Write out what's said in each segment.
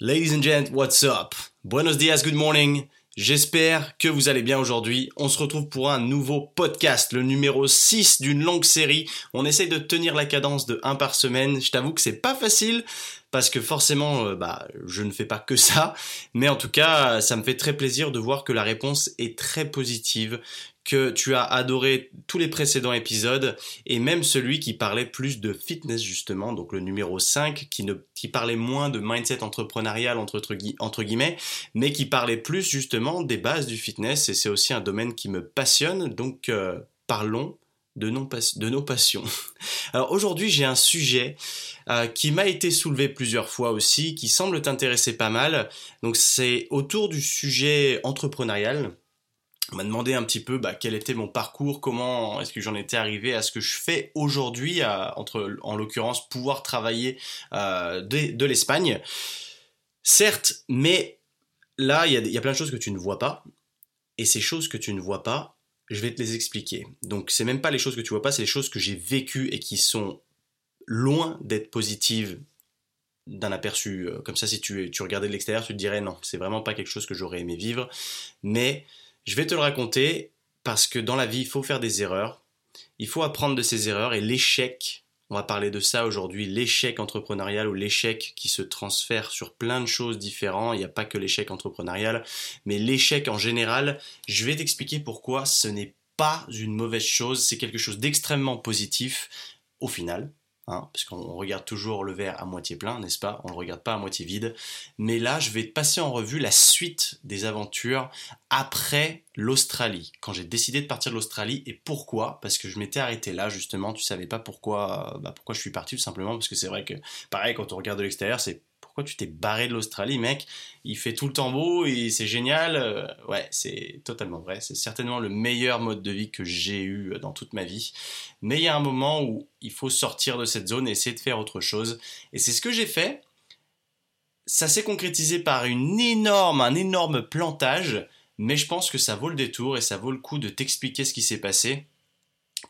Ladies and gents, what's up? Buenos dias, good morning. J'espère que vous allez bien aujourd'hui. On se retrouve pour un nouveau podcast, le numéro 6 d'une longue série. On essaye de tenir la cadence de 1 par semaine. Je t'avoue que c'est pas facile parce que forcément, euh, bah, je ne fais pas que ça. Mais en tout cas, ça me fait très plaisir de voir que la réponse est très positive, que tu as adoré tous les précédents épisodes et même celui qui parlait plus de fitness justement, donc le numéro 5 qui, parlait moins de mindset entrepreneurial entre, guillemets, mais qui parlait plus justement des bases du fitness. Et c'est aussi un domaine qui me passionne, donc euh, parlons de, nos passions. Alors aujourd'hui j'ai un sujet euh, qui m'a été soulevé plusieurs fois aussi, qui semble t'intéresser pas mal, donc c'est autour du sujet entrepreneurial m'a demandé un petit peu bah, quel était mon parcours, comment est-ce que j'en étais arrivé à ce que je fais aujourd'hui, entre en l'occurrence pouvoir travailler euh, de, l'Espagne. Certes, mais là, il y, y, a plein de choses que tu ne vois pas. Et ces choses que tu ne vois pas, je vais te les expliquer. Donc, c'est même pas les choses que tu vois pas, c'est les choses que j'ai vécues et qui sont loin d'être positives d'un aperçu. Euh, comme ça, si tu, tu regardais de l'extérieur, tu te dirais non, c'est vraiment pas quelque chose que j'aurais aimé vivre. Mais je vais te le raconter parce que dans la vie, il faut faire des erreurs. Il faut apprendre de ses erreurs et l'échec, on va parler de ça aujourd'hui, l'échec entrepreneurial ou l'échec qui se transfère sur plein de choses différentes. Il n'y a pas que l'échec entrepreneurial, mais l'échec en général, je vais t'expliquer pourquoi ce n'est pas une mauvaise chose, c'est quelque chose d'extrêmement positif au final. Hein, parce qu'on regarde toujours le verre à moitié plein, n'est-ce pas? On ne le regarde pas à moitié vide. Mais là, je vais passer en revue la suite des aventures après l'Australie, quand j'ai décidé de partir de l'Australie et pourquoi Parce que je m'étais arrêté là justement, tu savais pas pourquoi, bah pourquoi je suis parti tout simplement parce que c'est vrai que pareil quand on regarde de l'extérieur, c'est pourquoi tu t'es barré de l'Australie, mec? Il fait tout le temps beau et c'est génial. Euh, ouais, c'est totalement vrai. C'est certainement le meilleur mode de vie que j'ai eu dans toute ma vie. Mais il y a un moment où il faut sortir de cette zone et essayer de faire autre chose. Et c'est ce que j'ai fait. Ça s'est concrétisé par une énorme, un énorme plantage, mais je pense que ça vaut le détour et ça vaut le coup de t'expliquer ce qui s'est passé.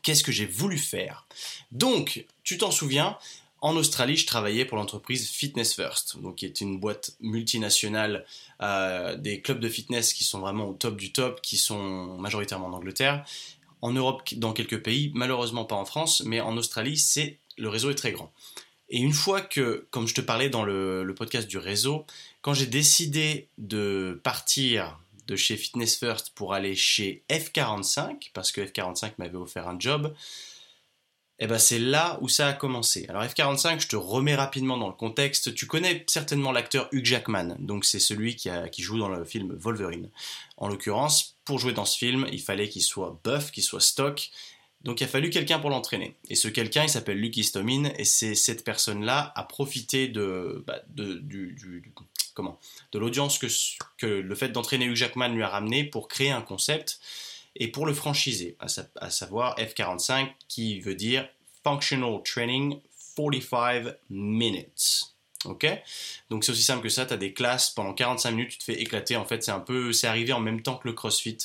Qu'est-ce que j'ai voulu faire? Donc, tu t'en souviens, en Australie, je travaillais pour l'entreprise Fitness First, qui est une boîte multinationale euh, des clubs de fitness qui sont vraiment au top du top, qui sont majoritairement en Angleterre, en Europe dans quelques pays, malheureusement pas en France, mais en Australie, c'est le réseau est très grand. Et une fois que, comme je te parlais dans le, le podcast du réseau, quand j'ai décidé de partir de chez Fitness First pour aller chez F45, parce que F45 m'avait offert un job, eh ben c'est là où ça a commencé. Alors F45, je te remets rapidement dans le contexte. Tu connais certainement l'acteur Hugh Jackman, donc c'est celui qui, joue dans le film Wolverine. En l'occurrence, pour jouer dans ce film, il fallait qu'il soit buff, qu'il soit stock. Donc il a fallu quelqu'un pour l'entraîner. Et ce quelqu'un, il s'appelle Lucky Stomin, et c'est cette personne-là a profité de, bah, de, du, comment, de l'audience que, que le fait d'entraîner Hugh Jackman lui a ramené pour créer un concept et pour le franchiser, à, savoir F45 qui veut dire Functional Training 45 Minutes. Ok? Donc c'est aussi simple que ça, tu as des classes pendant 45 minutes, tu te fais éclater. En fait, c'est un peu, c'est arrivé en même temps que le CrossFit.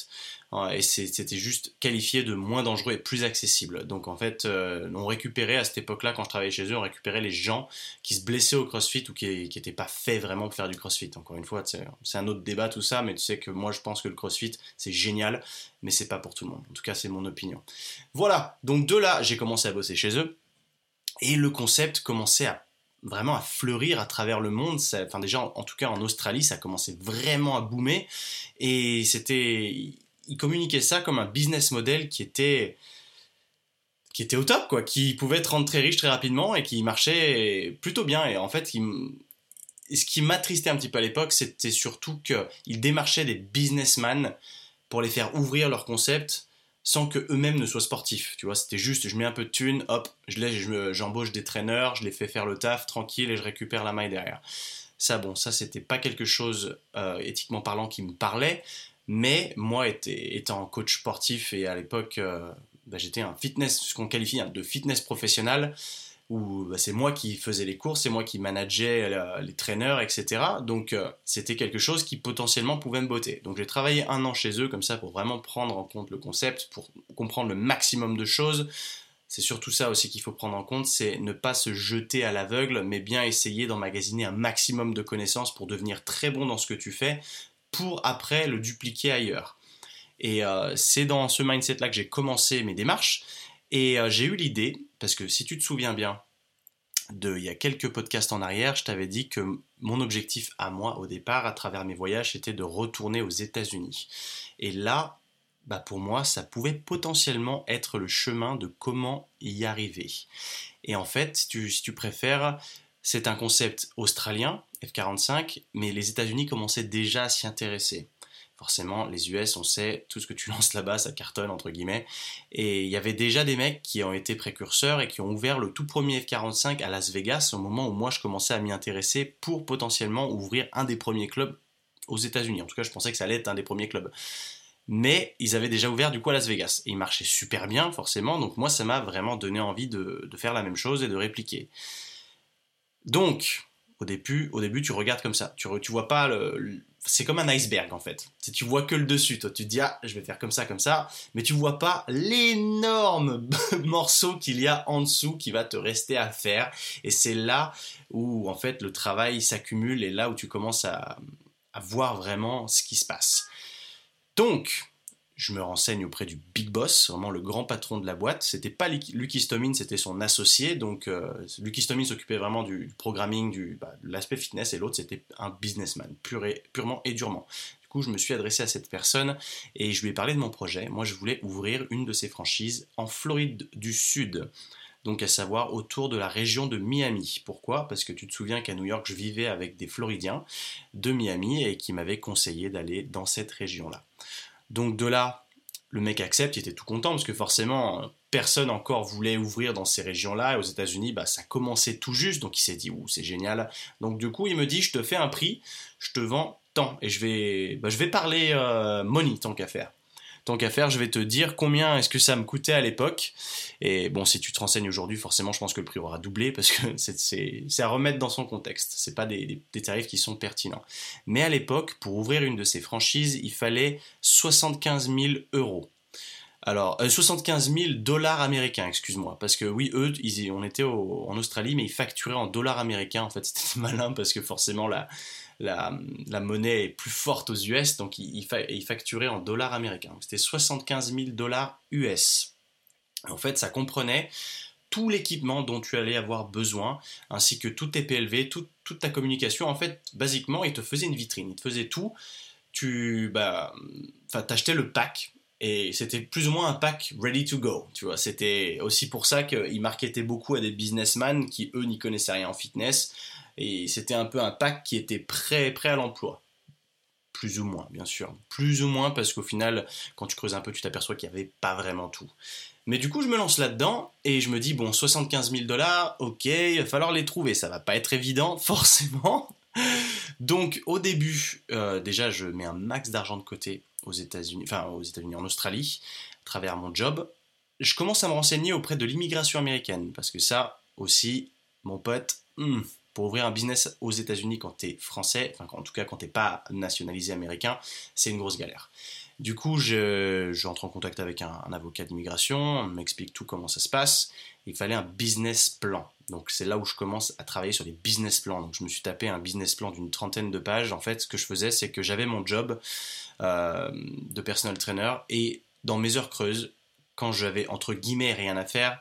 Et c'était juste qualifié de moins dangereux et plus accessible. Donc en fait, euh, on récupérait à cette époque-là, quand je travaillais chez eux, on récupérait les gens qui se blessaient au CrossFit ou qui n'étaient pas faits vraiment pour faire du CrossFit. Encore une fois, c'est un autre débat tout ça, mais tu sais que moi je pense que le CrossFit c'est génial, mais c'est pas pour tout le monde. En tout cas, c'est mon opinion. Voilà. Donc de là, j'ai commencé à bosser chez eux et le concept commençait à vraiment à fleurir à travers le monde. enfin déjà, en, en, tout cas en Australie, ça commençait vraiment à boomer et c'était il communiquait ça comme un business model qui était qui était au top quoi, qui pouvait te rendre très riche très rapidement et qui marchait plutôt bien et en fait ce qui m'attristait un petit peu à l'époque, c'était surtout qu'il démarchait des businessmen pour les faire ouvrir leur concept sans que eux-mêmes ne soient sportifs. Tu vois, c'était juste, je mets un peu de thunes, hop, je j'embauche des traîneurs, je les fais faire le taf tranquille et je récupère la maille derrière. Ça, bon, ça, c'était pas quelque chose euh, éthiquement parlant qui me parlait, mais moi, étant coach sportif et à l'époque, euh, bah, j'étais un fitness, ce qu'on qualifie de fitness professionnel, où bah, c'est moi qui faisais les courses, c'est moi qui manageais euh, les traîneurs, etc. Donc euh, c'était quelque chose qui potentiellement pouvait me botter. Donc j'ai travaillé un an chez eux comme ça pour vraiment prendre en compte le concept, pour comprendre le maximum de choses, C'est surtout ça aussi qu'il faut prendre en compte, c'est ne pas se jeter à l'aveugle, mais bien essayer d'emmagasiner un maximum de connaissances pour devenir très bon dans ce que tu fais, pour après le dupliquer ailleurs. Et euh, c'est dans ce mindset-là que j'ai commencé mes démarches. Et euh, j'ai eu l'idée, parce que si tu te souviens bien, de, il y a quelques podcasts en arrière, je t'avais dit que mon objectif à moi au départ, à travers mes voyages, c'était de retourner aux États-Unis. Et là, bah pour moi, ça pouvait potentiellement être le chemin de comment y arriver. Et en fait, si tu préfères, c'est un concept australien, F45, mais les États-Unis commençaient déjà à s'y intéresser forcément, les US, on sait, tout ce que tu lances là-bas, ça cartonne, entre guillemets. Et il y avait déjà des mecs qui ont été précurseurs et qui ont ouvert le tout premier F-45 à Las Vegas au moment où moi je commençais à m'y intéresser pour potentiellement ouvrir un des premiers clubs aux États-Unis. En tout cas, je pensais que ça allait être un des premiers clubs. Mais ils avaient déjà ouvert du coup à Las Vegas. Et ils marchaient super bien, forcément. Donc moi, ça m'a vraiment donné envie de, faire la même chose et de répliquer. Donc, au début, au début tu regardes comme ça. Tu, tu vois pas le, c'est comme un iceberg en fait. Si tu vois que le dessus, toi tu te dis ah je vais faire comme ça comme ça, mais tu vois pas l'énorme morceau qu'il y a en dessous qui va te rester à faire. Et c'est là où en fait le travail s'accumule et là où tu commences à, à voir vraiment ce qui se passe. Donc je me renseigne auprès du big boss, vraiment le grand patron de la boîte. C'était pas Lucky Stomin, c'était son associé. Donc, euh, Lucky Stomin s'occupait vraiment du programming, du, bah, l'aspect fitness, et l'autre, c'était un businessman, purement et durement. Du coup, je me suis adressé à cette personne et je lui ai parlé de mon projet. Moi, je voulais ouvrir une de ses franchises en Floride du Sud donc à savoir autour de la région de Miami. Pourquoi? Parce que tu te souviens qu'à New York, je vivais avec des Floridiens de Miami et qui m'avaient conseillé d'aller dans cette région-là. Donc de là, le mec accepte, il était tout content parce que forcément, personne encore voulait ouvrir dans ces régions-là. Et aux États-Unis, bah, ça commençait tout juste, donc il s'est dit, ouh, c'est génial. Donc du coup, il me dit, je te fais un prix, je te vends tant. Et je vais, bah, je vais parler euh, money tant qu'à faire tant qu'à faire, je vais te dire combien est-ce que ça me coûtait à l'époque. Et bon, si tu te renseignes aujourd'hui, forcément, je pense que le prix aura doublé parce que c'est à remettre dans son contexte. C'est pas des, tarifs qui sont pertinents. Mais à l'époque, pour ouvrir une de ces franchises, il fallait 75 000 euros. Alors, 75 euh, 000 dollars américains, excuse-moi, parce que oui, eux, on était en Australie, mais ils facturaient en dollars américains. En fait, c'était malin parce que forcément, la, la, monnaie est plus forte aux US, donc il, facturait en dollars américains. C'était 75 000 dollars US. En fait, ça comprenait tout l'équipement dont tu allais avoir besoin, ainsi que tout tes PLV, toute ta communication. En fait, basiquement, il te faisait une vitrine, il te faisait tout. Tu bah, t'achetais le pack et c'était plus ou moins un pack ready to go, tu vois. C'était aussi pour ça qu'il marketait beaucoup à des businessmen qui, eux, n'y connaissaient rien en fitness. Et c'était un peu un pack qui était prêt, prêt à l'emploi. Plus ou moins, bien sûr. Plus ou moins parce qu'au final, quand tu creuses un peu, tu t'aperçois qu'il n'y avait pas vraiment tout. Mais du coup, je me lance là-dedans et je me dis, bon, 75 000 dollars, ok, il va falloir les trouver. Ça va pas être évident, forcément. Donc, au début, euh, déjà, je mets un max d'argent de côté aux États-Unis, enfin aux États-Unis, en Australie, à travers mon job. Je commence à me renseigner auprès de l'immigration américaine, parce que ça aussi, mon pote, hmm, pour ouvrir un business aux États-Unis quand tu es français, enfin en tout cas quand tu n'es pas nationalisé américain, c'est une grosse galère. Du coup, je, je en contact avec un, avocat d'immigration, on m'explique tout comment ça se passe. Il fallait un business plan. Donc c'est là où je commence à travailler sur des business plans. Donc je me suis tapé un business plan d'une trentaine de pages. En fait, ce que je faisais, c'est que j'avais mon job euh, de personal trainer et dans mes heures creuses, quand j'avais entre guillemets rien à faire,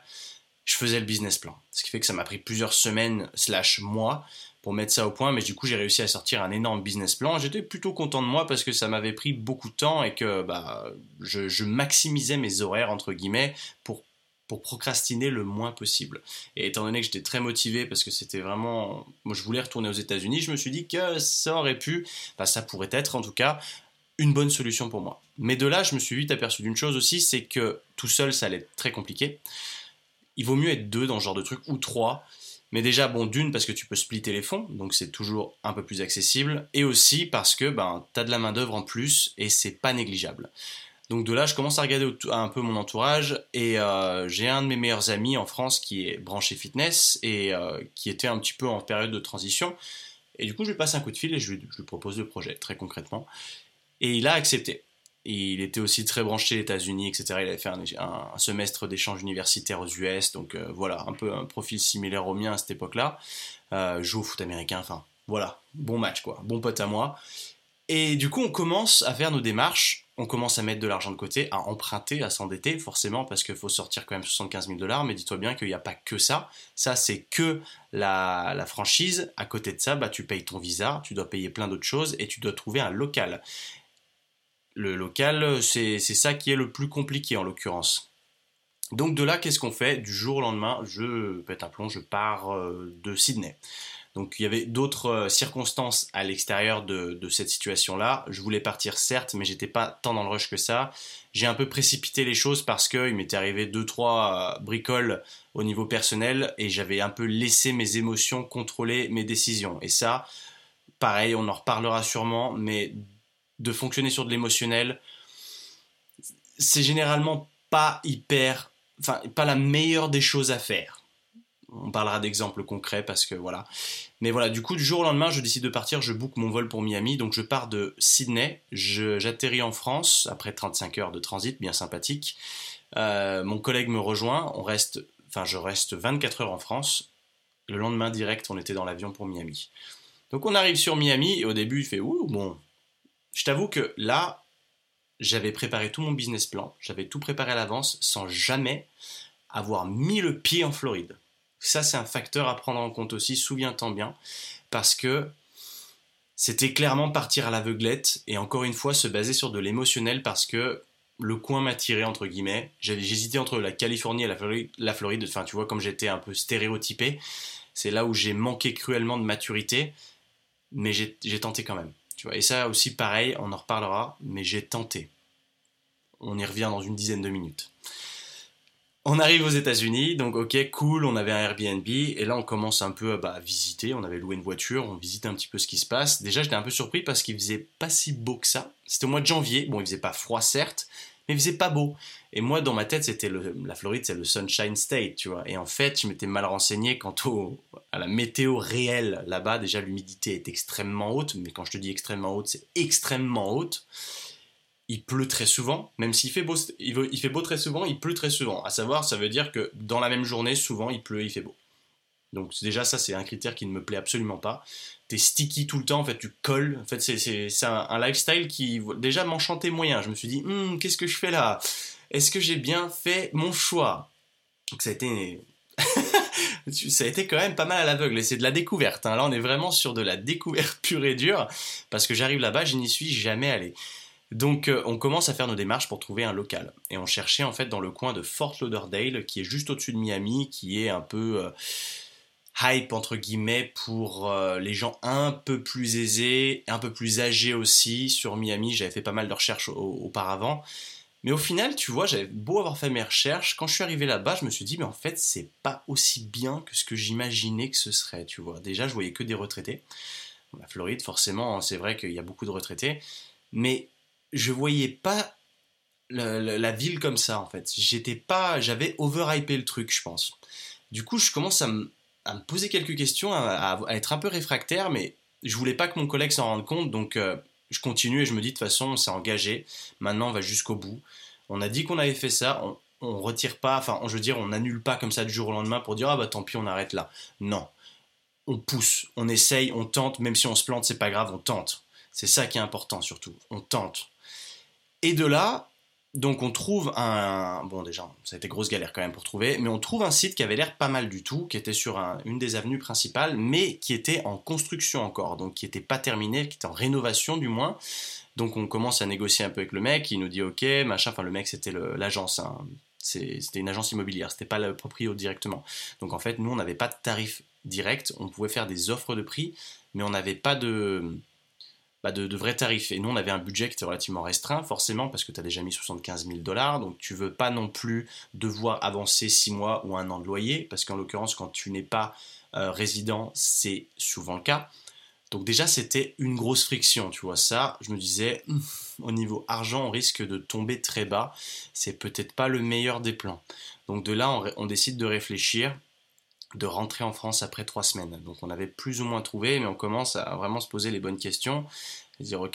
je faisais le business plan. Ce qui fait que ça m'a pris plusieurs semaines slash mois pour mettre ça au point, mais du coup j'ai réussi à sortir un énorme business plan. J'étais plutôt content de moi parce que ça m'avait pris beaucoup de temps et que bah, je, maximisais mes horaires entre guillemets pour pour procrastiner le moins possible. Et étant donné que j'étais très motivé parce que c'était vraiment, moi je voulais retourner aux États-Unis, je me suis dit que ça aurait pu, bah, ça pourrait être en tout cas une bonne solution pour moi. Mais de là, je me suis vite aperçu d'une chose aussi, c'est que tout seul, ça allait être très compliqué. Il vaut mieux être deux dans ce genre de truc, ou trois. Mais déjà, bon, d'une, parce que tu peux splitter les fonds, donc c'est toujours un peu plus accessible, et aussi parce que ben, tu as de la main-d'œuvre en plus, et c'est pas négligeable. Donc de là, je commence à regarder un peu mon entourage, et euh, j'ai un de mes meilleurs amis en France qui est branché fitness, et euh, qui était un petit peu en période de transition. Et du coup, je lui passe un coup de fil et je lui, je lui propose le projet, très concrètement. Et il a accepté. Il était aussi très branché États-Unis, etc. Il avait fait un, semestre d'échange universitaire aux US, donc euh, voilà, un peu un profil similaire au mien à cette époque-là. Euh, joue au foot américain, enfin voilà, bon match quoi, bon pote à moi. Et du coup, on commence à faire nos démarches, on commence à mettre de l'argent de côté, à emprunter, à s'endetter, forcément, parce qu'il faut sortir quand même 75 000 dollars, mais dis-toi bien qu'il n'y a pas que ça. Ça, c'est que la, la, franchise. À côté de ça, bah, tu payes ton visa, tu dois payer plein d'autres choses, et tu dois trouver un local le local, c'est ça qui est le plus compliqué en l'occurrence. Donc de là, qu'est-ce qu'on fait? Du jour au lendemain, je pète un plomb, je pars euh, de Sydney. Donc il y avait d'autres euh, circonstances à l'extérieur de, cette situation-là. Je voulais partir certes, mais j'étais pas tant dans le rush que ça. J'ai un peu précipité les choses parce qu'il m'était arrivé deux trois euh, bricoles au niveau personnel et j'avais un peu laissé mes émotions contrôler mes décisions. Et ça, pareil, on en reparlera sûrement, mais de fonctionner sur de l'émotionnel, c'est généralement pas hyper, enfin pas la meilleure des choses à faire. On parlera d'exemples concrets parce que voilà. Mais voilà, du coup, du jour au lendemain, je décide de partir, je book mon vol pour Miami, donc je pars de Sydney, j'atterris en France après 35 heures de transit, bien sympathique. Euh, mon collègue me rejoint, on reste, enfin je reste 24 heures en France. Le lendemain direct, on était dans l'avion pour Miami. Donc on arrive sur Miami et au début il fait ouh bon je t'avoue que là, j'avais préparé tout mon business plan, j'avais tout préparé à l'avance sans jamais avoir mis le pied en Floride. Ça, c'est un facteur à prendre en compte aussi, souviens-t'en bien, parce que c'était clairement partir à l'aveuglette et encore une fois se baser sur de l'émotionnel parce que le coin m'a tiré entre guillemets. J'hésitais entre la Californie et la Floride, la Floride. Enfin, tu vois, comme j'étais un peu stéréotypé, c'est là où j'ai manqué cruellement de maturité, mais j'ai tenté quand même et ça aussi, pareil, on en reparlera, mais j'ai tenté. On y revient dans une dizaine de minutes. On arrive aux États-Unis, donc ok, cool, on avait un Airbnb, et là on commence un peu bah, à visiter. On avait loué une voiture, on visite un petit peu ce qui se passe. Déjà, j'étais un peu surpris parce qu'il faisait pas si beau que ça. C'était au mois de janvier, bon, il faisait pas froid certes, mais il faisait pas beau. Et moi, dans ma tête, c'était la Floride, c'est le Sunshine State, tu vois. Et en fait, je m'étais mal renseigné quant à la météo réelle là-bas. Déjà, l'humidité est extrêmement haute, mais quand je te dis extrêmement haute, c'est extrêmement haute. Il pleut très souvent, même s'il fait beau, fait beau très souvent, il pleut très souvent. À savoir, ça veut dire que dans la même journée, souvent, il pleut, il fait beau. Donc déjà, ça, c'est un critère qui ne me plaît absolument pas. T'es sticky tout le temps, en fait, tu colles. En fait, c'est un, un, lifestyle qui, déjà, m'enchantait moyen. Je me suis dit, hum, qu'est-ce que je fais là? Est-ce que j'ai bien fait mon choix? Donc ça a été... ça a été quand même pas mal à l'aveugle c'est de la découverte. Hein. Là, on est vraiment sur de la découverte pure et dure parce que j'arrive là-bas, je n'y suis jamais allé. Donc euh, on commence à faire nos démarches pour trouver un local. Et on cherchait en fait dans le coin de Fort Lauderdale, qui est juste au-dessus de Miami, qui est un peu... Euh, hype entre guillemets pour euh, les gens un peu plus aisés, un peu plus âgés aussi. Sur Miami, j'avais fait pas mal de recherches auparavant. Mais au final, tu vois, j'avais beau avoir fait mes recherches, quand je suis arrivé là-bas, je me suis dit, mais en fait, c'est pas aussi bien que ce que j'imaginais que ce serait, tu vois. Déjà, je voyais que des retraités. La Floride, forcément, c'est vrai qu'il y a beaucoup de retraités. Mais je voyais pas la, la ville comme ça, en fait. J'étais pas, j'avais overhypé le truc, je pense. Du coup, je commence à me, à me poser quelques questions, à, être un peu réfractaire, mais je voulais pas que mon collègue s'en rende compte, donc euh, je continue et je me dis de toute façon, on s'est engagé, maintenant on va jusqu'au bout. On a dit qu'on avait fait ça, on, retire pas, enfin, je veux dire, on n'annule pas comme ça du jour au lendemain pour dire ah bah tant pis, on arrête là. Non, on pousse, on essaye, on tente, même si on se plante, c'est pas grave, on tente. C'est ça qui est important surtout, on tente. Et de là, donc on trouve un... Bon déjà, ça a été grosse galère quand même pour trouver, mais on trouve un site qui avait l'air pas mal du tout, qui était sur une des avenues principales, mais qui était en construction encore, donc qui n'était pas terminé, qui était en rénovation du moins. Donc on commence à négocier un peu avec le mec, il nous dit ok, machin, enfin le mec c'était l'agence, hein. c'était une agence immobilière, c'était pas le proprio directement. Donc en fait nous on n'avait pas de tarif direct, on pouvait faire des offres de prix, mais on n'avait pas de bah, de, vrais tarifs. Et nous, on avait un budget qui était relativement restreint, forcément, parce que tu as déjà mis 75 000 dollars, donc tu veux pas non plus devoir avancer 6 mois ou un an de loyer, parce qu'en l'occurrence, quand tu n'es pas euh, résident, c'est souvent le cas. Donc déjà, c'était une grosse friction, tu vois. Ça, je me disais, au niveau argent, on risque de tomber très bas. C'est peut-être pas le meilleur des plans. Donc de là, on, on décide de réfléchir. De rentrer en France après trois semaines. Donc on avait plus ou moins trouvé, mais on commence à vraiment se poser les bonnes questions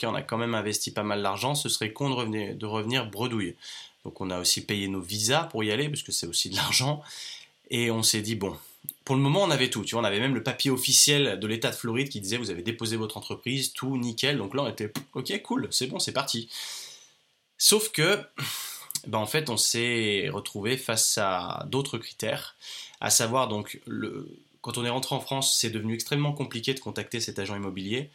on a quand même investi pas mal d'argent, ce serait con de revenir, de revenir bredouille. Donc on a aussi payé nos visas pour y aller, parce que c'est aussi de l'argent. Et on s'est dit, bon, pour le moment on avait tout. Tu vois, on avait même le papier officiel de l'État de Floride qui disait vous avez déposé votre entreprise, tout nickel. Donc là on était ok, cool, c'est bon, c'est parti. Sauf que, ben en fait, on s'est retrouvé face à d'autres critères, à savoir donc quand on est rentré en France, c'est devenu extrêmement compliqué de contacter cet agent immobilier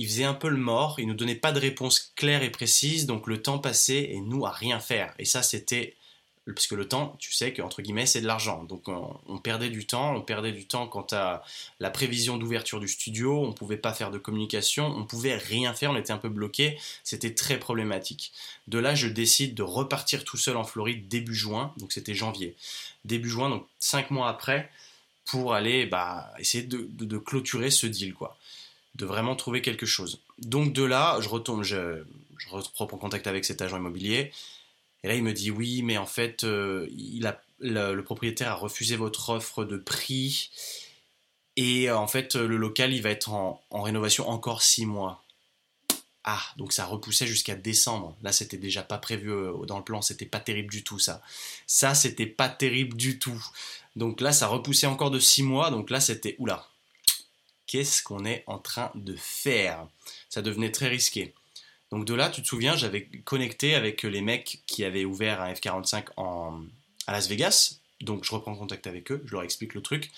il faisait un peu le mort, il nous donnait pas de réponse claire et précise, donc le temps passait et nous à rien faire. Et ça, c'était parce que le temps, tu sais qu'entre guillemets, c'est de l'argent. Donc on, perdait du temps, on perdait du temps quant à la prévision d'ouverture du studio, on pouvait pas faire de communication, on pouvait rien faire, on était un peu bloqué, c'était très problématique. De là, je décide de repartir tout seul en Floride début juin, donc c'était janvier. Début juin, donc cinq mois après, pour aller bah, essayer de, de clôturer ce deal, quoi de vraiment trouver quelque chose. Donc de là, je retourne, je, reprends contact avec cet agent immobilier. Et là, il me dit oui, mais en fait, euh, il a, le, propriétaire a refusé votre offre de prix. Et en fait, le local, il va être en, rénovation encore six mois. Ah, donc ça repoussait jusqu'à décembre. Là, c'était déjà pas prévu euh, dans le plan, c'était pas terrible du tout ça. Ça, c'était pas terrible du tout. Donc là, ça repoussait encore de six mois. Donc là, c'était oula, qu'est-ce qu'on est en train de faire? Ça devenait très risqué. Donc de là, tu te souviens, j'avais connecté avec les mecs qui avaient ouvert un F45 en, à Las Vegas. Donc je reprends contact avec eux, je leur explique le truc.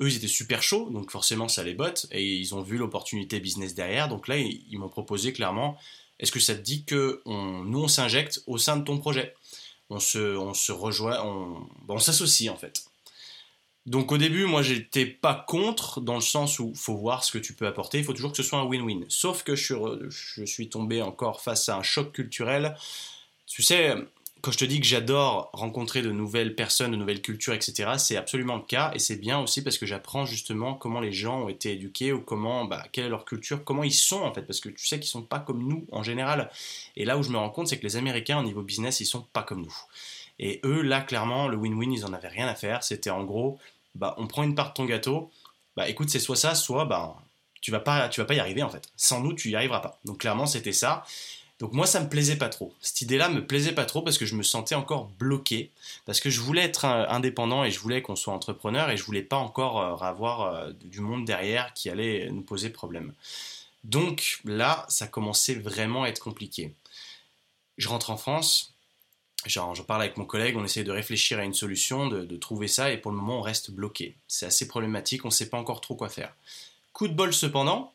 Eux, ils étaient super chauds, donc forcément ça les botte, et ils ont vu l'opportunité business derrière. Donc là, ils, m'ont proposé clairement, est-ce que ça te dit que nous, on s'injecte au sein de ton projet? On se, on se rejoint, on, on s'associe en fait. Donc au début, moi j'étais pas contre, dans le sens où faut voir ce que tu peux apporter, il faut toujours que ce soit un win-win. Sauf que je suis, tombé encore face à un choc culturel. Tu sais, quand je te dis que j'adore rencontrer de nouvelles personnes, de nouvelles cultures, etc., c'est absolument le cas, et c'est bien aussi parce que j'apprends justement comment les gens ont été éduqués, ou comment, bah, quelle est leur culture, comment ils sont en fait, parce que tu sais qu'ils sont pas comme nous en général. Et là où je me rends compte, c'est que les Américains au niveau business, ils sont pas comme nous. Et eux, là, clairement, le win-win, ils en avaient rien à faire. C'était en gros, bah, on prend une part de ton gâteau, bah écoute, c'est soit ça, soit bah, tu vas pas, tu vas pas y arriver en fait. Sans nous, tu y arriveras pas. Donc clairement, c'était ça. Donc moi, ça me plaisait pas trop. Cette idée-là me plaisait pas trop parce que je me sentais encore bloqué, parce que je voulais être indépendant et je voulais qu'on soit entrepreneur et je voulais pas encore euh, avoir euh, du monde derrière qui allait nous poser problème. Donc là, ça commençait vraiment à être compliqué. Je rentre en France, Genre, je parle avec mon collègue, on essaie de réfléchir à une solution, de, trouver ça, et pour le moment, on reste bloqué. C'est assez problématique, on ne sait pas encore trop quoi faire. Coup de bol cependant,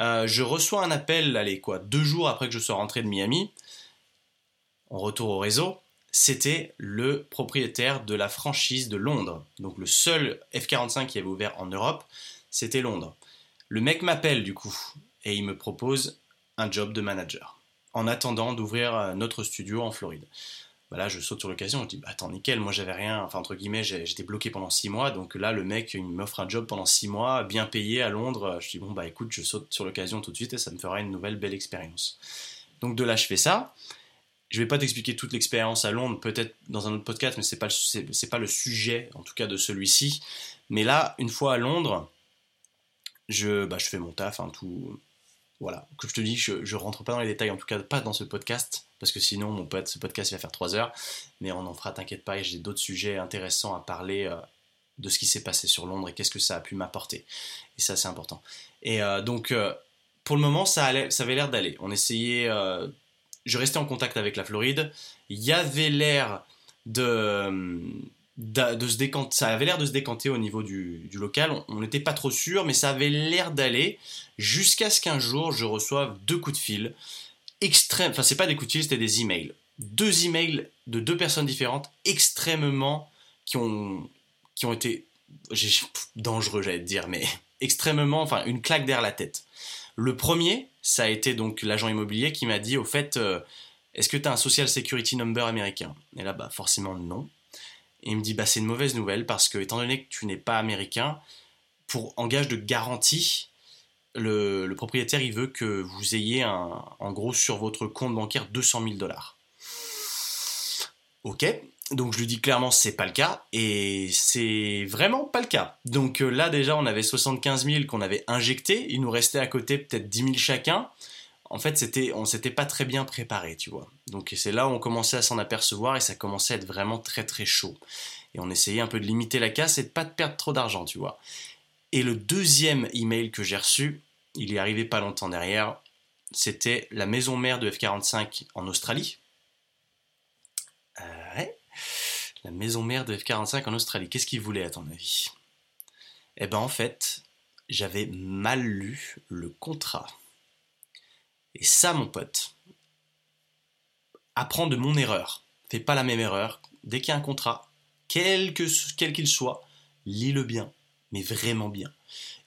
euh, je reçois un appel, allez quoi, deux jours après que je sois rentré de Miami, on retourne au réseau, c'était le propriétaire de la franchise de Londres. Donc le seul F45 qui avait ouvert en Europe, c'était Londres. Le mec m'appelle du coup, et il me propose un job de manager, en attendant d'ouvrir notre studio en Floride bah je saute sur l'occasion, je dis bah, attends nickel, moi j'avais rien, enfin entre guillemets j'étais bloqué pendant six mois, donc là le mec il m'offre un job pendant six mois, bien payé à Londres, je dis bon bah écoute je saute sur l'occasion tout de suite et ça me fera une nouvelle belle expérience. Donc de là je fais ça, je vais pas t'expliquer toute l'expérience à Londres, peut-être dans un autre podcast, mais c'est pas pas le sujet en tout cas de celui-ci, mais là une fois à Londres, je bah, je fais mon taf, hein, tout voilà, comme je te dis, je, rentre pas dans les détails, en tout cas pas dans ce podcast, parce que sinon mon pote, ce podcast va faire 3 heures, mais on en fera, t'inquiète pas, et j'ai d'autres sujets intéressants à parler euh, de ce qui s'est passé sur Londres et qu'est-ce que ça a pu m'apporter. Et ça c'est important. Et euh, donc euh, pour le moment ça, allait, ça avait l'air d'aller. On essayait, je restais en contact avec la Floride, il y avait l'air de de, se décanter, ça avait l'air de se décanter au niveau du, local. On n'était pas trop sûr, mais ça avait l'air d'aller jusqu'à ce qu'un jour je reçoive deux coups de fil extrêmes. Enfin, c'est pas des coups de fil, c'était des emails. Deux emails de deux personnes différentes, extrêmement qui ont qui ont été dangereux, j'allais dire, mais extrêmement, enfin, une claque derrière la tête. Le premier, ça a été donc l'agent immobilier qui m'a dit au fait, euh, est-ce que tu as un social security number américain? Et là, bah forcément non. Et il me dit bah c'est une mauvaise nouvelle parce que étant donné que tu n'es pas américain, pour engage de garantie, le, propriétaire veut que vous ayez un, en gros sur votre compte bancaire 200 000 dollars. Ok. donc je lui dis clairement c'est pas le cas et c'est vraiment pas le cas. Donc euh, là déjà on avait 75 000 qu'on avait injecté, il nous restait à côté peut-être 10 000 chacun. En fait c'était on s'était pas très bien préparé tu vois. Donc c'est là où on commençait à s'en apercevoir et ça commençait à être vraiment très très chaud. Et on essayait un peu de limiter la casse et de pas de perdre trop d'argent tu vois. Et le deuxième email que j'ai reçu, il est arrivé pas longtemps derrière, c'était la maison mère de F45 en Australie. Euh, ouais la maison mère de F-45 en Australie. Qu'est-ce qu'il voulait à ton avis? Eh ben en fait, j'avais mal lu le contrat. Et ça, mon pote, apprends de mon erreur. Fais pas la même erreur. Dès qu'il y a un contrat, quel qu'il soit, lis-le bien, mais vraiment bien.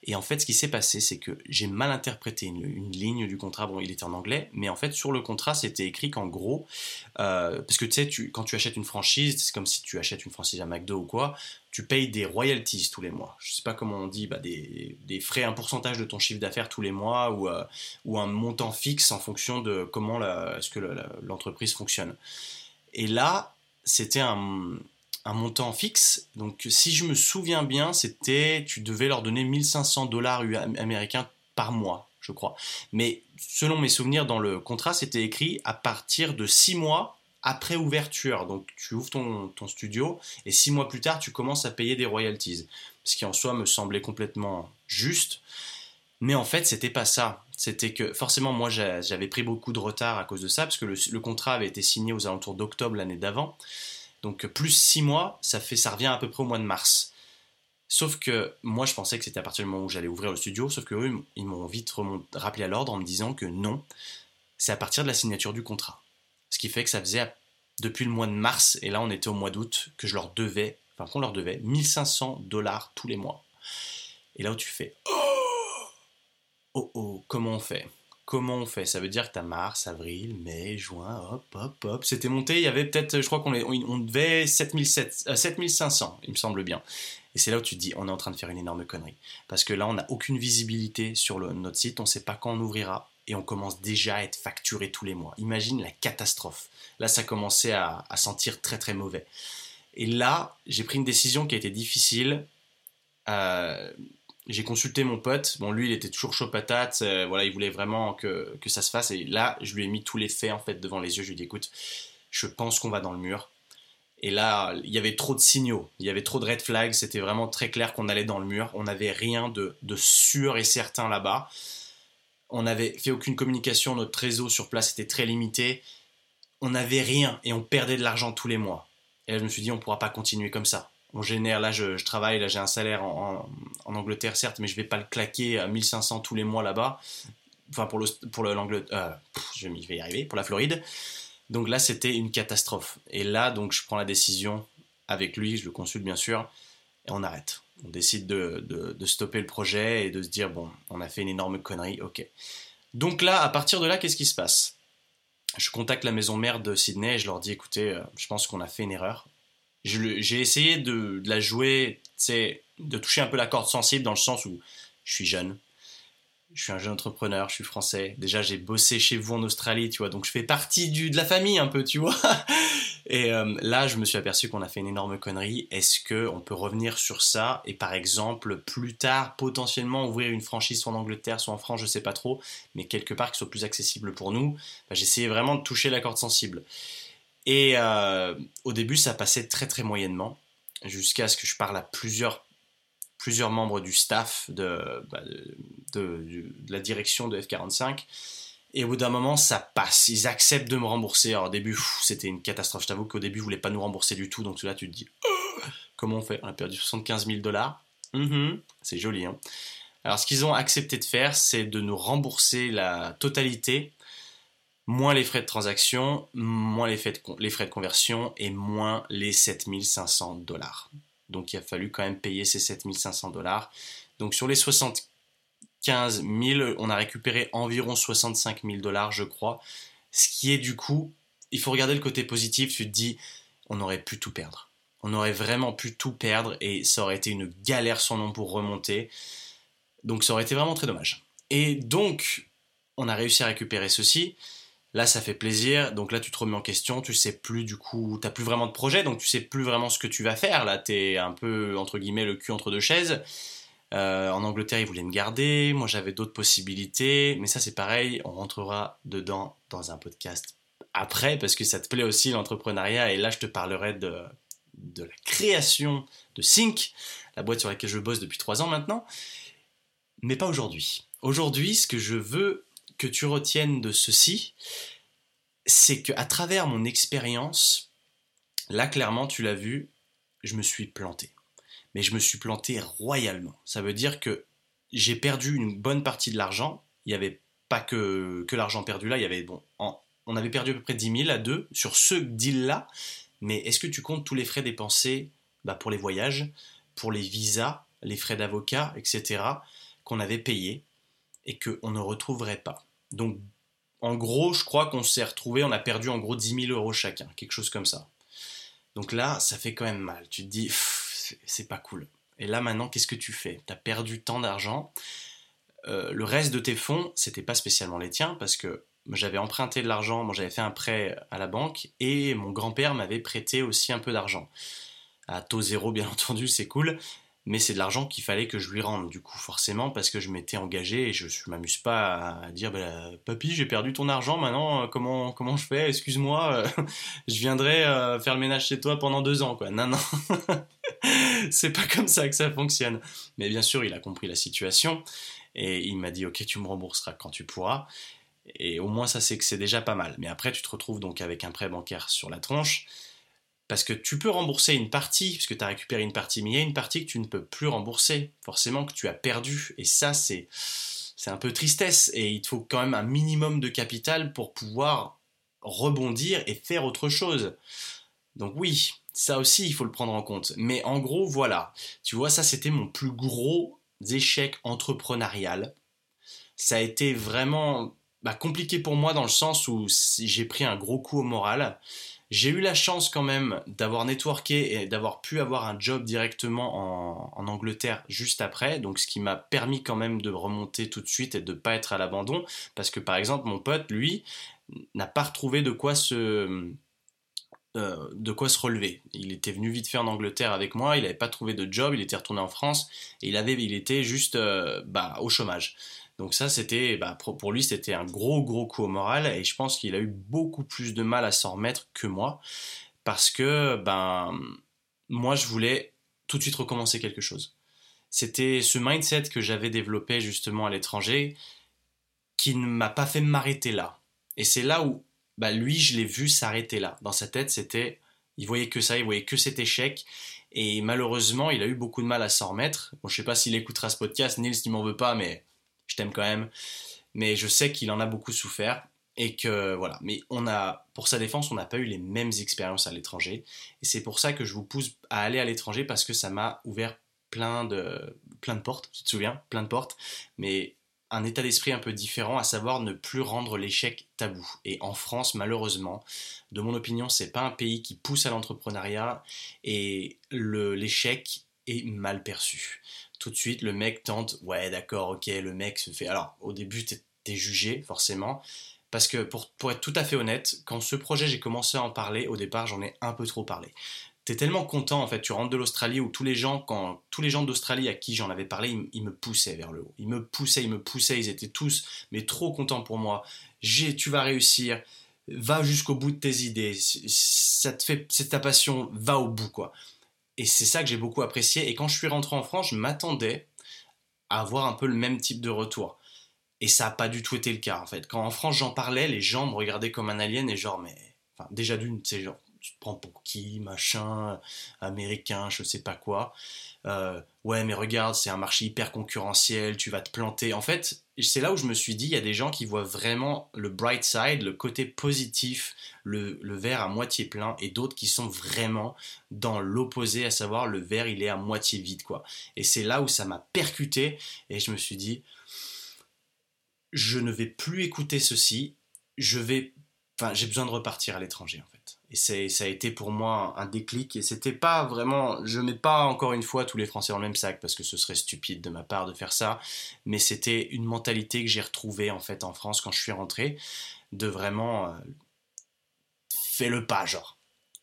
Et en fait, ce qui s'est passé, c'est que j'ai mal interprété une, ligne du contrat. Bon, il était en anglais, mais en fait, sur le contrat, c'était écrit qu'en gros, euh, parce que tu sais, quand tu achètes une franchise, c'est comme si tu achètes une franchise à McDo ou quoi, tu payes des royalties tous les mois. Je sais pas comment on dit, bah, des, frais, un pourcentage de ton chiffre d'affaires tous les mois ou, euh, un montant fixe en fonction de comment est-ce que l'entreprise fonctionne. Et là, c'était un, un montant fixe. Donc, si je me souviens bien, c'était, tu devais leur donner 1500 dollars américains par mois, je crois. Mais selon mes souvenirs, dans le contrat, c'était écrit à partir de 6 mois après ouverture. Donc, tu ouvres ton, studio et 6 mois plus tard, tu commences à payer des royalties. Ce qui en soi me semblait complètement juste. Mais en fait, c'était pas ça. C'était que forcément, moi, j'avais pris beaucoup de retard à cause de ça, parce que le contrat avait été signé aux alentours d'octobre l'année d'avant. Donc plus 6 mois, ça, fait, ça revient à peu près au mois de mars. Sauf que moi, je pensais que c'était à partir du moment où j'allais ouvrir le studio, sauf que eux, ils m'ont vite rappelé à l'ordre en me disant que non, c'est à partir de la signature du contrat. Ce qui fait que ça faisait depuis le mois de mars, et là on était au mois d'août, que je leur devais, enfin qu'on leur devait 1500 dollars tous les mois. Et là où tu fais oh, oh, oh comment on fait? Comment on fait Ça veut dire que tu as mars, avril, mai, juin, hop, hop, hop. C'était monté, il y avait peut-être, je crois qu'on on devait 7500, euh, il me semble bien. Et c'est là où tu te dis, on est en train de faire une énorme connerie. Parce que là, on n'a aucune visibilité sur notre site, on ne sait pas quand on ouvrira, et on commence déjà à être facturé tous les mois. Imagine la catastrophe. Là, ça commençait à, à sentir très très mauvais. Et là, j'ai pris une décision qui a été difficile. Euh, j'ai consulté mon pote. Bon, lui, il était toujours chaud patate. Euh, voilà, il voulait vraiment que, ça se fasse. Et là, je lui ai mis tous les faits en fait devant les yeux. Je lui ai dit, écoute, je pense qu'on va dans le mur. Et là, il y avait trop de signaux. Il y avait trop de red flags. C'était vraiment très clair qu'on allait dans le mur. On n'avait rien de, de, sûr et certain là-bas. On n'avait fait aucune communication. Notre réseau sur place était très limité. On n'avait rien et on perdait de l'argent tous les mois. Et là, je me suis dit, on ne pourra pas continuer comme ça on génère, là je, travaille, là j'ai un salaire en, Angleterre certes, mais je vais pas le claquer à 1500 tous les mois là-bas. Enfin pour le pour l'Angleterre, euh, je vais y arriver, pour la Floride. Donc là c'était une catastrophe. Et là donc je prends la décision avec lui, je le consulte bien sûr, et on arrête. On décide de, de stopper le projet et de se dire bon, on a fait une énorme connerie, ok. Donc là, à partir de là, qu'est-ce qui se passe? Je contacte la maison mère de Sydney et je leur dis écoutez, euh, je pense qu'on a fait une erreur j'ai essayé de, la jouer, de toucher un peu la corde sensible dans le sens où je suis jeune, je suis un jeune entrepreneur, je suis français. Déjà, j'ai bossé chez vous en Australie, tu vois, donc je fais partie du, de la famille un peu, tu vois. Et euh, là, je me suis aperçu qu'on a fait une énorme connerie. Est-ce que on peut revenir sur ça et par exemple plus tard potentiellement ouvrir une franchise soit en Angleterre, soit en France, je sais pas trop, mais quelque part qui soit plus accessible pour nous? Bah, essayé vraiment de toucher la corde sensible. Et euh, au début, ça passait très très moyennement, jusqu'à ce que je parle à plusieurs, plusieurs membres du staff de, bah, la direction de F45. Et au bout d'un moment, ça passe. Ils acceptent de me rembourser. Alors au début, c'était une catastrophe. Je t'avoue qu'au début, ils ne voulaient pas nous rembourser du tout. Donc là, tu te dis, oh, comment on fait? On a perdu 75 000 dollars. Mm-hmm. c'est joli. Hein Alors ce qu'ils ont accepté de faire, c'est de nous rembourser la totalité moins les frais de transaction, moins les frais de, conversion et moins les 7500 dollars. Donc il a fallu quand même payer ces 7500 dollars. Donc sur les 75 000, on a récupéré environ 65 000 dollars, je crois. Ce qui est du coup, il faut regarder le côté positif. Tu te dis, on aurait pu tout perdre. On aurait vraiment pu tout perdre et ça aurait été une galère sans nom pour remonter. Donc ça aurait été vraiment très dommage. Et donc, on a réussi à récupérer ceci. Là, ça fait plaisir. Donc là, tu te remets en question. Tu sais plus du coup, t'as plus vraiment de projet, donc tu sais plus vraiment ce que tu vas faire. Là, t'es un peu entre guillemets le cul entre deux chaises. Euh, en Angleterre, ils voulaient me garder. Moi, j'avais d'autres possibilités. Mais ça, c'est pareil. On rentrera dedans dans un podcast après parce que ça te plaît aussi l'entrepreneuriat. Et là, je te parlerai de, de la création de Sync, la boîte sur laquelle je bosse depuis trois ans maintenant. Mais pas aujourd'hui. Aujourd'hui, ce que je veux que tu retiennes de ceci, c'est qu'à travers mon expérience, là clairement tu l'as vu, je me suis planté. Mais je me suis planté royalement. Ça veut dire que j'ai perdu une bonne partie de l'argent. Il n'y avait pas que, l'argent perdu là, on avait perdu à peu près 10 000 à deux sur ce deal-là. Mais est-ce que tu comptes tous les frais dépensés bah, pour les voyages, pour les visas, les frais d'avocat, etc., qu'on avait payés et qu'on ne retrouverait pas? Donc, en gros, je crois qu'on s'est retrouvé, on a perdu en gros 10 000 euros chacun, quelque chose comme ça. Donc là, ça fait quand même mal. Tu te dis, c'est pas cool. Et là, maintenant, qu'est-ce que tu fais? Tu as perdu tant d'argent. Euh, le reste de tes fonds, c'était pas spécialement les tiens parce que j'avais emprunté de l'argent, moi j'avais fait un prêt à la banque et mon grand-père m'avait prêté aussi un peu d'argent. À taux zéro, bien entendu, c'est cool mais c'est de l'argent qu'il fallait que je lui rende, du coup, forcément, parce que je m'étais engagé et je ne m'amuse pas à dire bah, Papy, j'ai perdu ton argent, maintenant, euh, comment, comment je fais? Excuse-moi, euh, je viendrai euh, faire le ménage chez toi pendant deux ans, quoi. Non, non, c'est pas comme ça que ça fonctionne. Mais bien sûr, il a compris la situation et il m'a dit Ok, tu me rembourseras quand tu pourras. Et au moins, ça, c'est que c'est déjà pas mal. Mais après, tu te retrouves donc avec un prêt bancaire sur la tronche parce que tu peux rembourser une partie, puisque tu as récupéré une partie, mais il y a une partie que tu ne peux plus rembourser, forcément que tu as perdu. Et ça, c'est, c'est un peu tristesse. Et il te faut quand même un minimum de capital pour pouvoir rebondir et faire autre chose. Donc oui, ça aussi, il faut le prendre en compte. Mais en gros, voilà. Tu vois, ça, c'était mon plus gros échec entrepreneurial. Ça a été vraiment bah, compliqué pour moi dans le sens où j'ai pris un gros coup au moral. J'ai eu la chance quand même d'avoir networké et d'avoir pu avoir un job directement en, Angleterre juste après, donc ce qui m'a permis quand même de remonter tout de suite et de ne pas être à l'abandon, parce que par exemple mon pote, lui, n'a pas retrouvé de quoi se... Euh, de quoi se relever. Il était venu vite fait en Angleterre avec moi, il n'avait pas trouvé de job, il était retourné en France et il, avait, il était juste euh, bah, au chômage. Donc ça, c'était, bah, pour lui, c'était un gros, gros coup au moral, et je pense qu'il a eu beaucoup plus de mal à s'en remettre que moi, parce que, ben, moi, je voulais tout de suite recommencer quelque chose. C'était ce mindset que j'avais développé justement à l'étranger qui ne m'a pas fait m'arrêter là. Et c'est là où, bah, lui, je l'ai vu s'arrêter là. Dans sa tête, c'était, il voyait que ça, il voyait que cet échec, et malheureusement, il a eu beaucoup de mal à s'en remettre. Bon, je sais pas s'il écoutera ce podcast, Nils, tu m'en veux pas, mais je t'aime quand même. Mais je sais qu'il en a beaucoup souffert et que voilà. Mais on a, pour sa défense, on n'a pas eu les mêmes expériences à l'étranger. Et c'est pour ça que je vous pousse à aller à l'étranger parce que ça m'a ouvert plein de, plein portes, tu te souviens, plein de portes. Mais un état d'esprit un peu différent, à savoir ne plus rendre l'échec tabou. Et en France, malheureusement, de mon opinion, c'est pas un pays qui pousse à l'entrepreneuriat et l'échec est mal perçu tout de suite, le mec tente, ouais, d'accord, ok, le mec se fait. Alors, au début, t'es es jugé, forcément. Parce que, pour, pour être tout à fait honnête, quand ce projet, j'ai commencé à en parler, au départ, j'en ai un peu trop parlé. T'es tellement content, en fait, tu rentres de l'Australie où tous les gens, quand tous les gens d'Australie à qui j'en avais parlé, ils, me poussaient vers le haut. Ils me poussaient, ils me poussaient, ils étaient tous, mais trop contents pour moi. J'ai, tu vas réussir, va jusqu'au bout de tes idées, ça te fait, c'est ta passion, va au bout, quoi. Et c'est ça que j'ai beaucoup apprécié. Et quand je suis rentré en France, je m'attendais à avoir un peu le même type de retour. Et ça n'a pas du tout été le cas, en fait. Quand en France j'en parlais, les gens me regardaient comme un alien et genre, mais. Enfin, déjà d'une, c'est genre, tu te prends pour qui, machin, américain, je sais pas quoi. Euh, ouais, mais regarde, c'est un marché hyper concurrentiel, tu vas te planter. En fait, c'est là où je me suis dit, il y a des gens qui voient vraiment le bright side, le côté positif, le, le verre à moitié plein, et d'autres qui sont vraiment dans l'opposé, à savoir le verre, il est à moitié vide, quoi. Et c'est là où ça m'a percuté, et je me suis dit, je ne vais plus écouter ceci, je vais, enfin, j'ai besoin de repartir à l'étranger, en fait. Et ça a été pour moi un déclic. Et c'était pas vraiment. Je mets pas encore une fois tous les Français dans le même sac parce que ce serait stupide de ma part de faire ça. Mais c'était une mentalité que j'ai retrouvée en fait en France quand je suis rentré. De vraiment. Euh, fais le pas, genre.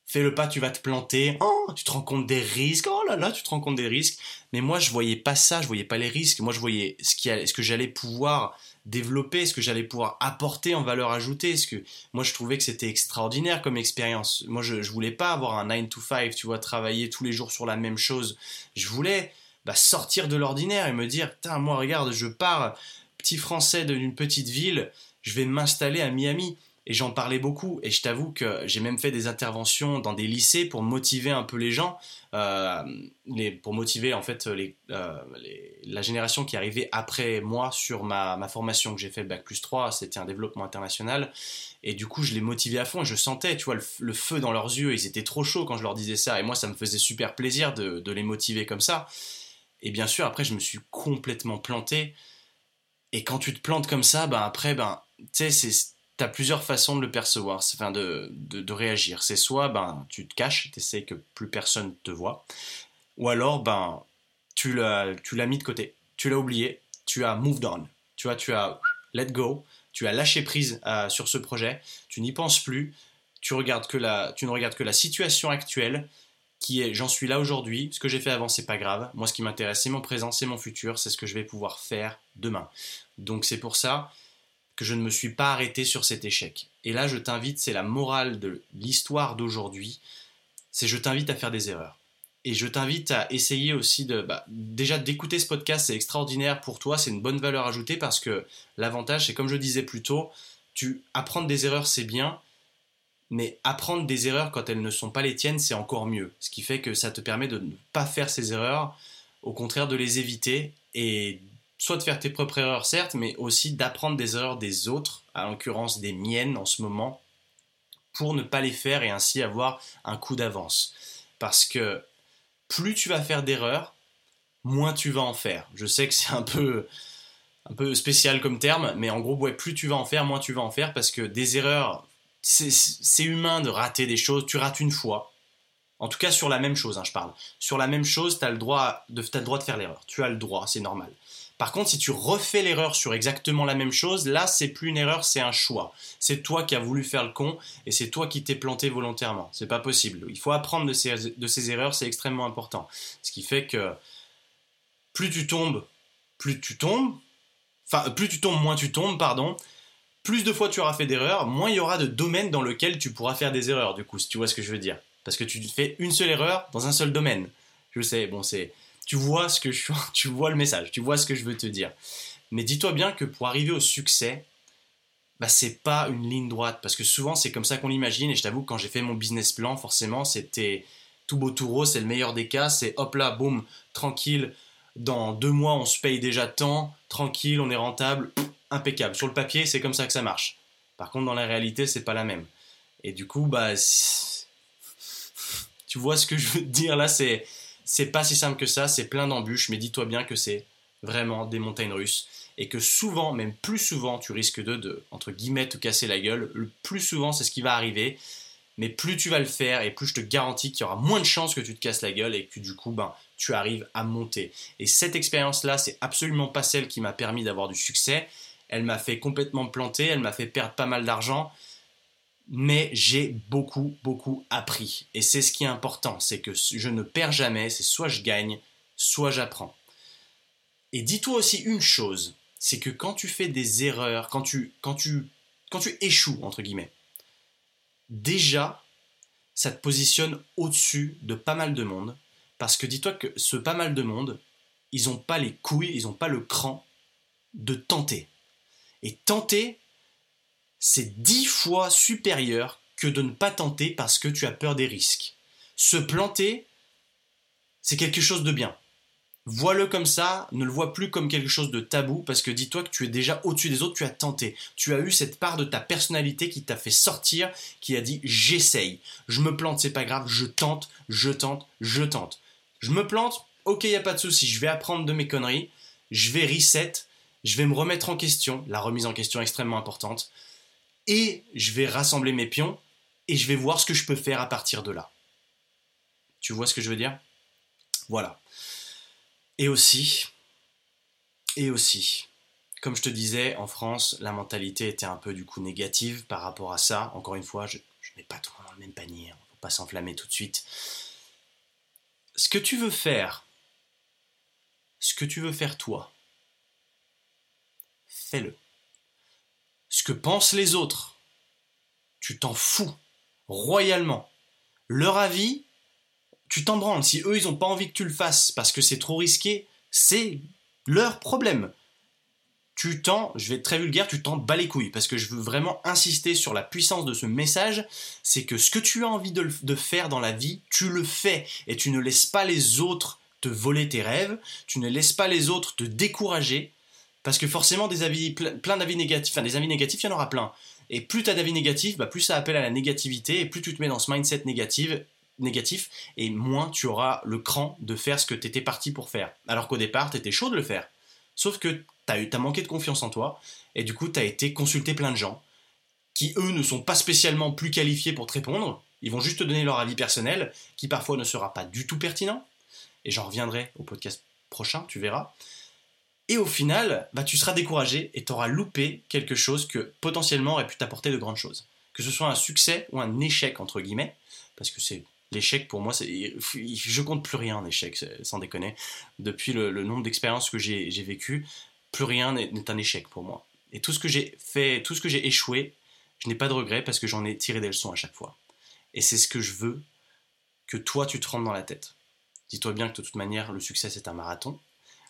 Fais le pas, tu vas te planter. Oh, tu te rends compte des risques. Oh là là, tu te rends compte des risques. Mais moi, je voyais pas ça, je voyais pas les risques. Moi, je voyais ce, qui ce que j'allais pouvoir développer, ce que j'allais pouvoir apporter en valeur ajoutée. Ce que moi je trouvais que c'était extraordinaire comme expérience. Moi je, je voulais pas avoir un 9 to 5, tu vois, travailler tous les jours sur la même chose. Je voulais bah, sortir de l'ordinaire et me dire, putain, moi regarde, je pars petit français d'une petite ville, je vais m'installer à Miami et j'en parlais beaucoup. Et je t'avoue que j'ai même fait des interventions dans des lycées pour motiver un peu les gens, euh, pour motiver en fait euh, la génération qui arrivait après moi sur ma, ma formation que j'ai fait bac plus 3, c'était un développement international. Et du coup, je les motivais à fond et je sentais, tu vois, le, feu dans leurs yeux. Ils étaient trop chauds quand je leur disais ça. Et moi, ça me faisait super plaisir de, de les motiver comme ça. Et bien sûr, après, je me suis complètement planté. Et quand tu te plantes comme ça, ben après, ben, tu sais, c'est tu as plusieurs façons de le percevoir, enfin de, de, réagir. C'est soit ben, tu te caches, tu essaies que plus personne te voit, ou alors ben, tu l'as mis de côté, tu l'as oublié, tu as moved on, tu vois, tu as let go, tu as lâché prise euh, sur ce projet, tu n'y penses plus, tu, regardes que la, tu ne regardes que la situation actuelle qui est j'en suis là aujourd'hui, ce que j'ai fait avant c'est pas grave, moi ce qui m'intéresse c'est mon présent, c'est mon futur, c'est ce que je vais pouvoir faire demain. Donc c'est pour ça que je ne me suis pas arrêté sur cet échec. Et là, je t'invite, c'est la morale de l'histoire d'aujourd'hui, c'est je t'invite à faire des erreurs. Et je t'invite à essayer aussi de... Bah, déjà d'écouter ce podcast, c'est extraordinaire pour toi, c'est une bonne valeur ajoutée parce que l'avantage, c'est comme je disais plus tôt, tu apprendre des erreurs, c'est bien, mais apprendre des erreurs quand elles ne sont pas les tiennes, c'est encore mieux. Ce qui fait que ça te permet de ne pas faire ces erreurs, au contraire de les éviter et soit de faire tes propres erreurs, certes, mais aussi d'apprendre des erreurs des autres, à l'occurrence des miennes en ce moment, pour ne pas les faire et ainsi avoir un coup d'avance. Parce que plus tu vas faire d'erreurs, moins tu vas en faire. Je sais que c'est un peu, un peu spécial comme terme, mais en gros, ouais, plus tu vas en faire, moins tu vas en faire, parce que des erreurs, c'est humain de rater des choses. Tu rates une fois. En tout cas, sur la même chose, hein, je parle. Sur la même chose, tu as, le droit de, as le droit de faire l'erreur. Tu as le droit, c'est normal. Par contre, si tu refais l'erreur sur exactement la même chose, là, c'est plus une erreur, c'est un choix. C'est toi qui as voulu faire le con et c'est toi qui t'es planté volontairement. C'est pas possible. Il faut apprendre de ces, erreurs, c'est extrêmement important. Ce qui fait que plus tu tombes, plus tu tombes, enfin, plus tu tombes, moins tu tombes, pardon. Plus de fois tu auras fait d'erreurs, moins il y aura de domaines dans lequel tu pourras faire des erreurs, du coup, si tu vois ce que je veux dire. Parce que tu fais une seule erreur dans un seul domaine. Je sais, bon, c'est tu vois ce que je tu vois le message, tu vois ce que je veux te dire. Mais dis-toi bien que pour arriver au succès, bah c'est pas une ligne droite parce que souvent c'est comme ça qu'on l'imagine et je t'avoue quand j'ai fait mon business plan, forcément c'était tout beau tout rose, c'est le meilleur des cas, c'est hop là, boum, tranquille, dans deux mois on se paye déjà tant, tranquille, on est rentable, impeccable. Sur le papier, c'est comme ça que ça marche. Par contre, dans la réalité, c'est pas la même. Et du coup, bah, tu vois ce que je veux te dire là, c'est c'est pas si simple que ça, c'est plein d'embûches, mais dis-toi bien que c'est vraiment des montagnes russes et que souvent, même plus souvent, tu risques de, de, entre guillemets, te casser la gueule. Le plus souvent, c'est ce qui va arriver. Mais plus tu vas le faire et plus je te garantis qu'il y aura moins de chances que tu te casses la gueule et que du coup, ben, tu arrives à monter. Et cette expérience-là, c'est absolument pas celle qui m'a permis d'avoir du succès. Elle m'a fait complètement planter, elle m'a fait perdre pas mal d'argent, mais j'ai beaucoup, beaucoup appris. Et c'est ce qui est important, c'est que je ne perds jamais, c'est soit je gagne, soit j'apprends. Et dis-toi aussi une chose, c'est que quand tu fais des erreurs, quand tu, quand tu, quand tu échoues, entre guillemets, déjà, ça te positionne au-dessus de pas mal de monde, parce que dis-toi que ce pas mal de monde, ils n'ont pas les couilles, ils n'ont pas le cran de tenter. Et tenter, c'est dix fois supérieur que de ne pas tenter parce que tu as peur des risques. Se planter, c'est quelque chose de bien. Vois-le comme ça, ne le vois plus comme quelque chose de tabou parce que dis-toi que tu es déjà au-dessus des autres, tu as tenté. Tu as eu cette part de ta personnalité qui t'a fait sortir, qui a dit j'essaye. Je me plante, c'est pas grave, je tente, je tente, je tente. Je me plante, ok, y a pas de souci, je vais apprendre de mes conneries, je vais reset, je vais me remettre en question, la remise en question extrêmement importante et je vais rassembler mes pions et je vais voir ce que je peux faire à partir de là. Tu vois ce que je veux dire? Voilà. Et aussi, et aussi, comme je te disais, en France, la mentalité était un peu du coup négative par rapport à ça. Encore une fois, je ne mets pas tout le monde dans le même panier, hein. ne faut pas s'enflammer tout de suite. Ce que tu veux faire, ce que tu veux faire toi, fais-le. Ce que pensent les autres, tu t'en fous royalement. Leur avis, tu t'en branles. Si eux, ils n'ont pas envie que tu le fasses parce que c'est trop risqué, c'est leur problème. Tu t'en, je vais être très vulgaire, tu t'en bats les couilles parce que je veux vraiment insister sur la puissance de ce message. C'est que ce que tu as envie de, de faire dans la vie, tu le fais et tu ne laisses pas les autres te voler tes rêves, tu ne laisses pas les autres te décourager parce que forcément des avis, plein d'avis négatifs, enfin des avis négatifs, il y en aura plein. Et plus tu as d'avis négatifs, bah plus ça appelle à la négativité, et plus tu te mets dans ce mindset négatif, négatif, et moins tu auras le cran de faire ce que tu étais parti pour faire. Alors qu'au départ, tu étais chaud de le faire. Sauf que tu as, manqué de confiance en toi, et du coup, tu as été consulter plein de gens qui, eux, ne sont pas spécialement plus qualifiés pour te répondre. Ils vont juste te donner leur avis personnel, qui parfois ne sera pas du tout pertinent. Et j'en reviendrai au podcast prochain, tu verras. Et au final, bah, tu seras découragé et tu auras loupé quelque chose que potentiellement aurait pu t'apporter de grandes choses. Que ce soit un succès ou un échec, entre guillemets, parce que c'est l'échec pour moi, je compte plus rien en échec, sans déconner. Depuis le, nombre d'expériences que j'ai, vécues, plus rien n'est, un échec pour moi. Et tout ce que j'ai fait, tout ce que j'ai échoué, je n'ai pas de regrets parce que j'en ai tiré des leçons à chaque fois. Et c'est ce que je veux que toi tu te rentres dans la tête. Dis-toi bien que de toute manière, le succès c'est un marathon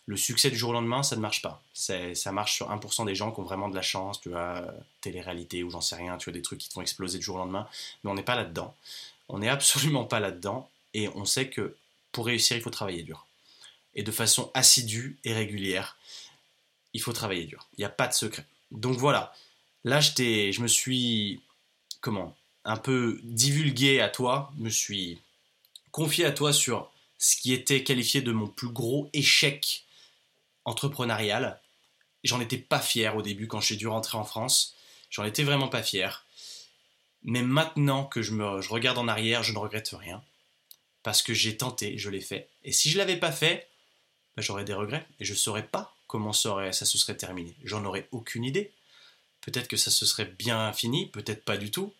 le succès du jour au lendemain, ça ne marche pas. Ça marche sur 1% des gens qui ont vraiment de la chance, tu vois, télé-réalité ou j'en sais rien, tu vois, des trucs qui te font exploser du jour au lendemain. Mais on n'est pas là-dedans. On n'est absolument pas là-dedans. Et on sait que pour réussir, il faut travailler dur. Et de façon assidue et régulière, il faut travailler dur. Il n'y a pas de secret. Donc voilà. Là, je, me suis, comment, un peu divulgué à toi, me suis confié à toi sur ce qui était qualifié de mon plus gros échec entrepreneuriale. J'en étais pas fier au début quand j'ai dû rentrer en France. J'en étais vraiment pas fier. Mais maintenant que je, me, regarde en arrière, je ne regrette rien. Parce que j'ai tenté, je l'ai fait. Et si je l'avais pas fait, bah, j'aurais des regrets. Et je ne saurais pas comment ça, ça se serait terminé. J'en aurais aucune idée. Peut-être que ça se serait bien fini, peut-être pas du tout.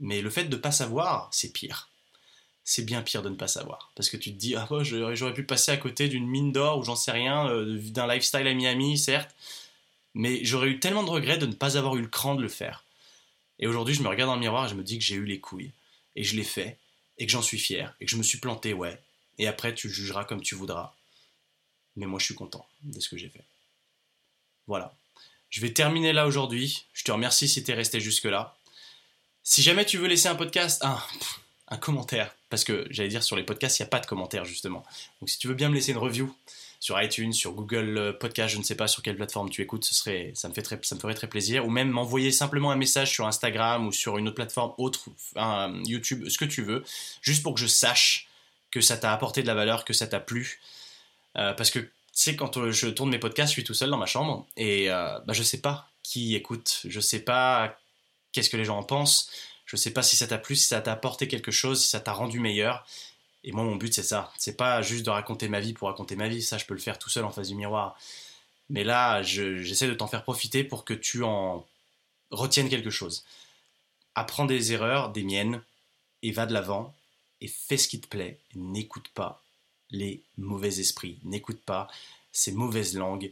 Mais le fait de ne pas savoir, c'est pire c'est bien pire de ne pas savoir. Parce que tu te dis, ah j'aurais pu passer à côté d'une mine d'or ou j'en sais rien, euh, d'un lifestyle à Miami, certes, mais j'aurais eu tellement de regrets de ne pas avoir eu le cran de le faire. Et aujourd'hui, je me regarde dans le miroir et je me dis que j'ai eu les couilles, et je l'ai fait, et que j'en suis fier, et que je me suis planté, ouais. Et après, tu jugeras comme tu voudras. Mais moi, je suis content de ce que j'ai fait. Voilà. Je vais terminer là aujourd'hui. Je te remercie si tu es resté jusque-là. Si jamais tu veux laisser un podcast, ah, un commentaire. Parce que j'allais dire sur les podcasts, il n'y a pas de commentaire justement. Donc si tu veux bien me laisser une review sur iTunes, sur Google euh, Podcast, je ne sais pas sur quelle plateforme tu écoutes, ce serait, ça, me très, ça me ferait très plaisir. Ou même m'envoyer simplement un message sur Instagram ou sur une autre plateforme autre, YouTube, ce que tu veux, juste pour que je sache que ça t'a apporté de la valeur, que ça t'a plu. Euh, parce que tu sais, quand euh, je tourne mes podcasts, je suis tout seul dans ma chambre et bah, je sais pas qui écoute, je sais pas qu'est-ce que les gens en pensent. Je sais pas si ça t'a plu, si ça t'a apporté quelque chose, si ça t'a rendu meilleur. Et moi, mon but, c'est ça. C'est pas juste de raconter ma vie pour raconter ma vie. Ça, je peux le faire tout seul en face du miroir. Mais là, j'essaie de t'en faire profiter pour que tu en retiennes quelque chose. Apprends des erreurs, des miennes, et va de l'avant, et fais ce qui te plaît. N'écoute pas les mauvais esprits. N'écoute pas ces mauvaises langues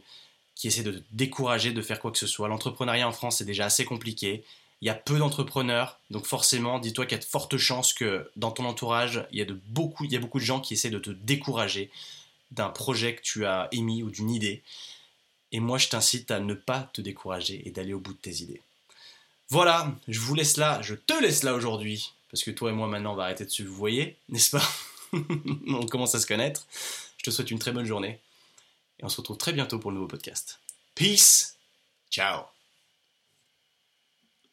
qui essaient de te décourager de faire quoi que ce soit. L'entrepreneuriat en France, c'est déjà assez compliqué il y a peu d'entrepreneurs, donc forcément, dis-toi qu'il y a de fortes chances que dans ton entourage, il y a, beaucoup, de gens qui essaient de te décourager d'un projet que tu as émis ou d'une idée. Et moi, je t'incite à ne pas te décourager et d'aller au bout de tes idées. Voilà, je vous laisse là, je te laisse là aujourd'hui, parce que toi et moi maintenant on va arrêter de se voyer, n'est-ce pas? On commence à se connaître. Je te souhaite une très bonne journée et on se retrouve très bientôt pour le nouveau podcast. Peace, ciao